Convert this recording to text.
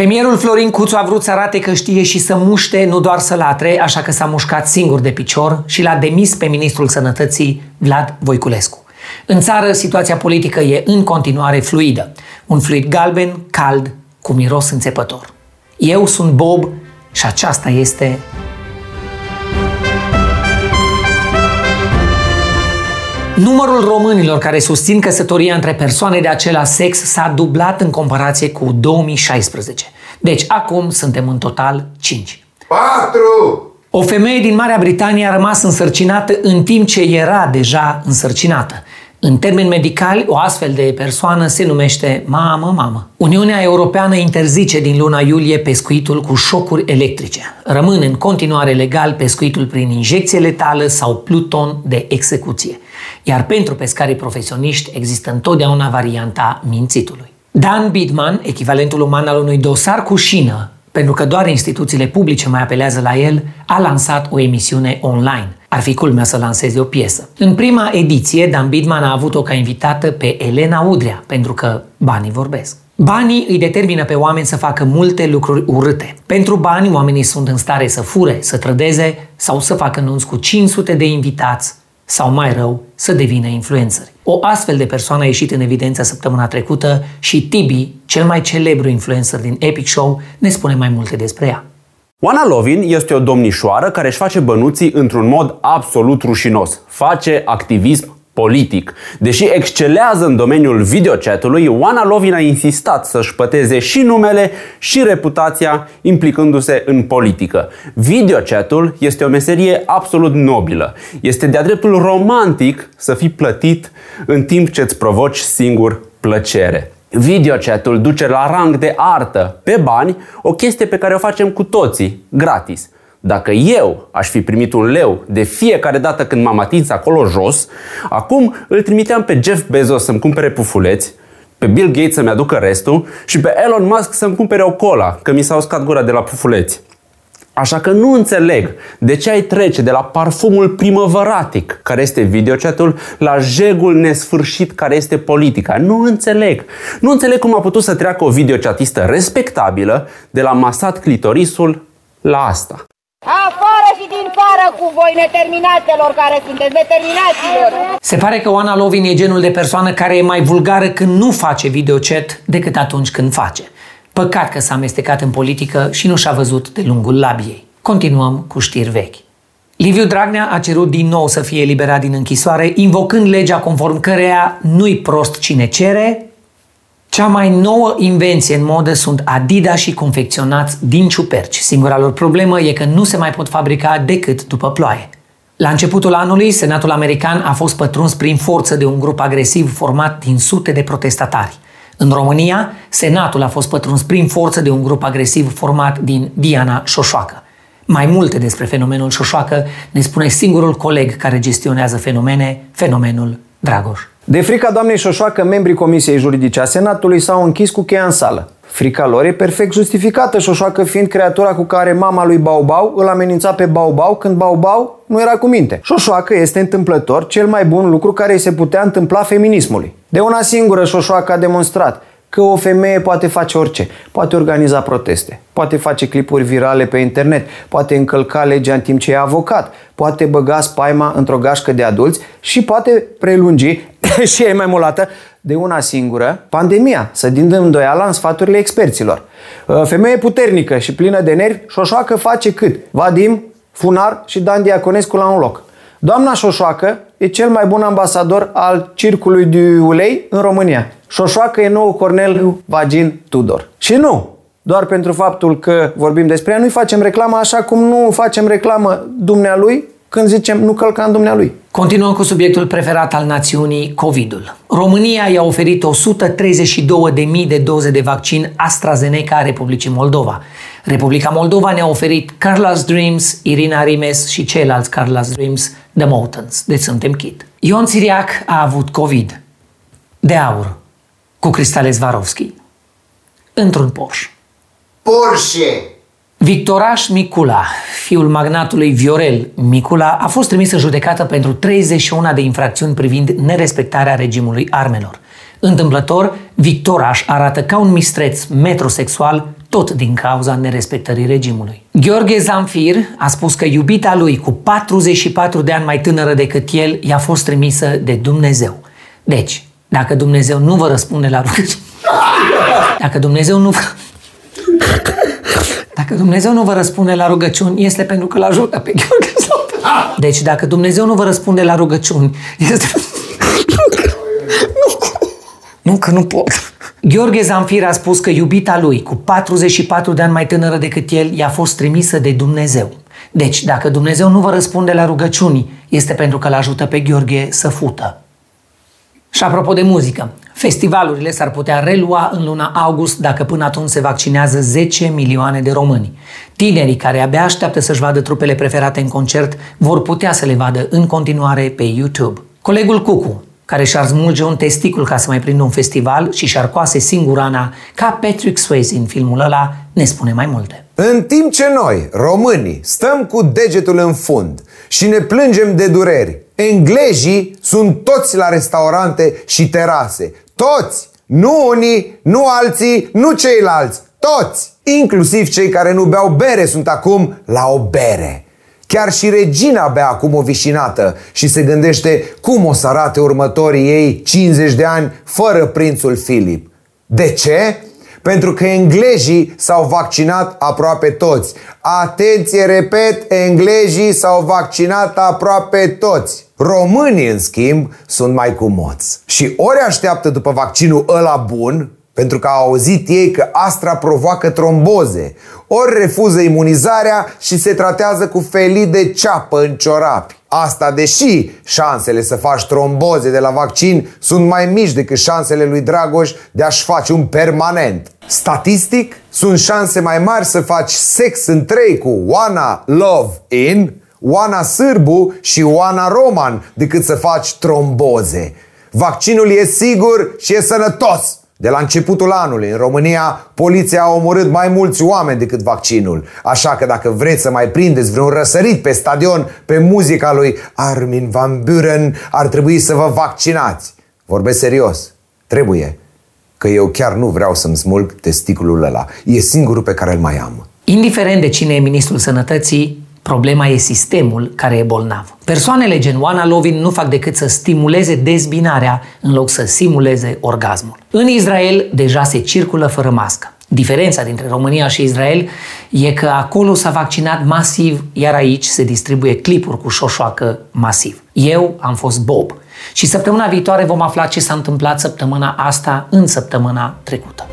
Premierul Florin Cuțu a vrut să arate că știe și să muște, nu doar să latre, așa că s-a mușcat singur de picior și l-a demis pe ministrul sănătății Vlad Voiculescu. În țară, situația politică e în continuare fluidă. Un fluid galben, cald, cu miros înțepător. Eu sunt Bob și aceasta este Numărul românilor care susțin căsătoria între persoane de același sex s-a dublat în comparație cu 2016. Deci acum suntem în total 5. 4! O femeie din Marea Britanie a rămas însărcinată în timp ce era deja însărcinată. În termeni medicali, o astfel de persoană se numește mamă-mamă. Uniunea Europeană interzice din luna iulie pescuitul cu șocuri electrice. Rămâne în continuare legal pescuitul prin injecție letală sau pluton de execuție. Iar pentru pescarii profesioniști există întotdeauna varianta mințitului. Dan Bidman, echivalentul uman al unui dosar cu șină, pentru că doar instituțiile publice mai apelează la el, a lansat o emisiune online. Ar fi culmea să lanseze o piesă. În prima ediție, Dan Bidman a avut-o ca invitată pe Elena Udrea, pentru că banii vorbesc. Banii îi determină pe oameni să facă multe lucruri urâte. Pentru bani, oamenii sunt în stare să fure, să trădeze sau să facă nunți cu 500 de invitați sau mai rău, să devină influențări. O astfel de persoană a ieșit în evidență săptămâna trecută și Tibi, cel mai celebru influencer din Epic Show, ne spune mai multe despre ea. Oana Lovin este o domnișoară care își face bănuții într-un mod absolut rușinos. Face activism politic. Deși excelează în domeniul videochatului, Oana Lovin a insistat să-și păteze și numele și reputația implicându-se în politică. Videochatul este o meserie absolut nobilă. Este de-a dreptul romantic să fii plătit în timp ce îți provoci singur plăcere. Videochatul duce la rang de artă, pe bani, o chestie pe care o facem cu toții, gratis. Dacă eu aș fi primit un leu de fiecare dată când m-am atins acolo jos, acum îl trimiteam pe Jeff Bezos să-mi cumpere pufuleți, pe Bill Gates să-mi aducă restul și pe Elon Musk să-mi cumpere o cola, că mi s-a uscat gura de la pufuleți. Așa că nu înțeleg de ce ai trece de la parfumul primăvăratic, care este videochatul, la jegul nesfârșit, care este politica. Nu înțeleg. Nu înțeleg cum a putut să treacă o videochatistă respectabilă de la masat clitorisul la asta. Afară și din fară cu voi, neterminatelor care sunteți, neterminaților! Se pare că Oana Lovin e genul de persoană care e mai vulgară când nu face videochat decât atunci când face. Păcat că s-a amestecat în politică și nu și-a văzut de lungul labiei. Continuăm cu știri vechi. Liviu Dragnea a cerut din nou să fie eliberat din închisoare, invocând legea conform căreia nu-i prost cine cere, cea mai nouă invenție în modă sunt Adidas și confecționați din ciuperci. Singura lor problemă e că nu se mai pot fabrica decât după ploaie. La începutul anului, Senatul American a fost pătruns prin forță de un grup agresiv format din sute de protestatari. În România, Senatul a fost pătruns prin forță de un grup agresiv format din Diana Șoșoacă. Mai multe despre fenomenul Șoșoacă ne spune singurul coleg care gestionează fenomene, fenomenul Dragoș. De frica doamnei Șoșoacă, membrii Comisiei Juridice a Senatului s-au închis cu cheia în sală. Frica lor e perfect justificată, Șoșoacă fiind creatura cu care mama lui Baubau îl amenința pe Baubau când Baubau nu era cu minte. Șoșoacă este întâmplător cel mai bun lucru care îi se putea întâmpla feminismului. De una singură Șoșoacă a demonstrat că o femeie poate face orice. Poate organiza proteste, poate face clipuri virale pe internet, poate încălca legea în timp ce e avocat, poate băga spaima într-o gașcă de adulți și poate prelungi, și e mai mulată, de una singură, pandemia, să din îndoiala în sfaturile experților. Uh, femeie puternică și plină de nervi, Șoșoacă face cât? Vadim, Funar și Dan Diaconescu la un loc. Doamna Șoșoacă e cel mai bun ambasador al circului de ulei în România. Șoșoacă e nou Cornel Vagin Tudor. Și nu, doar pentru faptul că vorbim despre ea, nu-i facem reclamă așa cum nu facem reclamă dumnealui când zicem nu călca în dumnealui. Continuăm cu subiectul preferat al națiunii, COVID-ul. România i-a oferit 132.000 de doze de vaccin AstraZeneca Republicii Moldova. Republica Moldova ne-a oferit Carla's Dreams, Irina Rimes și ceilalți Carla's Dreams, The Mountains. Deci suntem kit. Ion Siriac a avut COVID. De aur. Cu Cristale Zvarovski. Într-un Porsche. Porsche! Victoraș Micula, fiul magnatului Viorel Micula, a fost trimis în judecată pentru 31 de infracțiuni privind nerespectarea regimului armelor. Întâmplător, Victoraș arată ca un mistreț metrosexual tot din cauza nerespectării regimului. Gheorghe Zamfir a spus că iubita lui, cu 44 de ani mai tânără decât el, i-a fost trimisă de Dumnezeu. Deci, dacă Dumnezeu nu vă răspunde la rugăciune, dacă Dumnezeu nu vă... Dacă Dumnezeu nu vă răspunde la rugăciuni, este pentru că l-ajută pe Gheorghe Zamfir. Deci, dacă Dumnezeu nu vă răspunde la rugăciuni, este... Nu, că nu pot. Gheorghe Zamfir a spus că iubita lui, cu 44 de ani mai tânără decât el, i-a fost trimisă de Dumnezeu. Deci, dacă Dumnezeu nu vă răspunde la rugăciuni, este pentru că îl ajută pe Gheorghe să fută. Și apropo de muzică, festivalurile s-ar putea relua în luna august dacă până atunci se vaccinează 10 milioane de români. Tinerii care abia așteaptă să-și vadă trupele preferate în concert vor putea să le vadă în continuare pe YouTube. Colegul Cucu, care și-ar smulge un testicul ca să mai prindă un festival și și-ar coase singurana ca Patrick Swayze în filmul ăla, ne spune mai multe. În timp ce noi, românii, stăm cu degetul în fund și ne plângem de dureri, englezii sunt toți la restaurante și terase. Toți! Nu unii, nu alții, nu ceilalți. Toți! Inclusiv cei care nu beau bere sunt acum la o bere. Chiar și regina bea acum o vișinată și se gândește cum o să arate următorii ei 50 de ani fără prințul Filip. De ce? Pentru că englezii s-au vaccinat aproape toți. Atenție, repet, englezii s-au vaccinat aproape toți. Românii, în schimb, sunt mai cumoți. Și ori așteaptă după vaccinul ăla bun, pentru că au auzit ei că astra provoacă tromboze, ori refuză imunizarea și se tratează cu felii de ceapă în ciorapi. Asta deși șansele să faci tromboze de la vaccin sunt mai mici decât șansele lui Dragoș de a-și face un permanent. Statistic, sunt șanse mai mari să faci sex în trei cu Oana Love In, Oana Sârbu și Oana Roman decât să faci tromboze. Vaccinul e sigur și e sănătos. De la începutul anului, în România, poliția a omorât mai mulți oameni decât vaccinul. Așa că dacă vreți să mai prindeți vreun răsărit pe stadion pe muzica lui Armin Van Buren, ar trebui să vă vaccinați. Vorbesc serios. Trebuie. Că eu chiar nu vreau să-mi smulg testiculul ăla. E singurul pe care îl mai am. Indiferent de cine e ministrul sănătății, Problema e sistemul care e bolnav. Persoanele gen Oana Lovin nu fac decât să stimuleze dezbinarea în loc să simuleze orgasmul. În Israel deja se circulă fără mască. Diferența dintre România și Israel e că acolo s-a vaccinat masiv, iar aici se distribuie clipuri cu șoșoacă masiv. Eu am fost Bob și săptămâna viitoare vom afla ce s-a întâmplat săptămâna asta în săptămâna trecută.